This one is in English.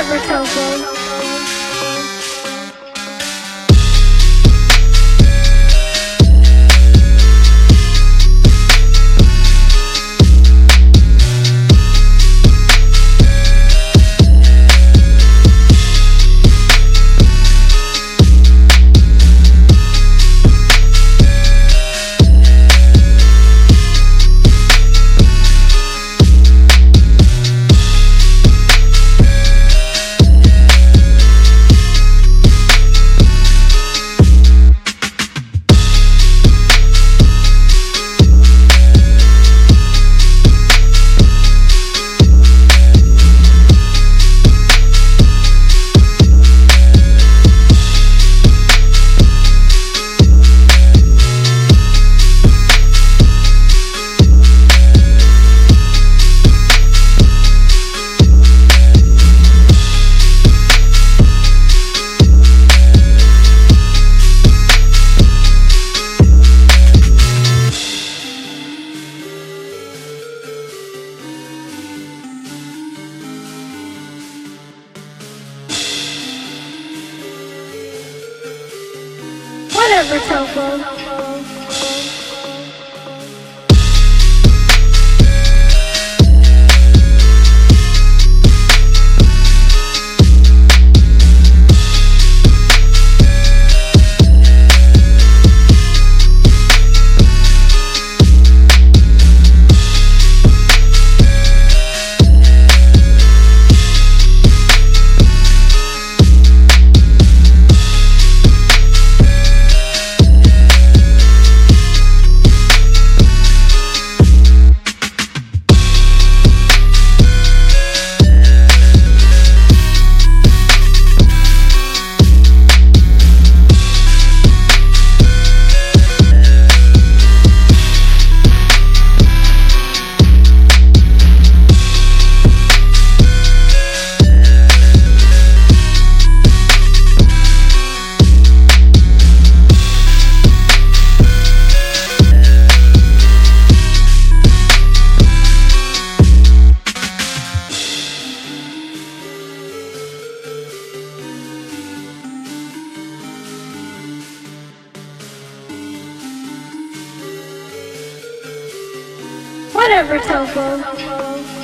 Whatever, Tofu. Whatever, Tofu. Whatever, Tofu.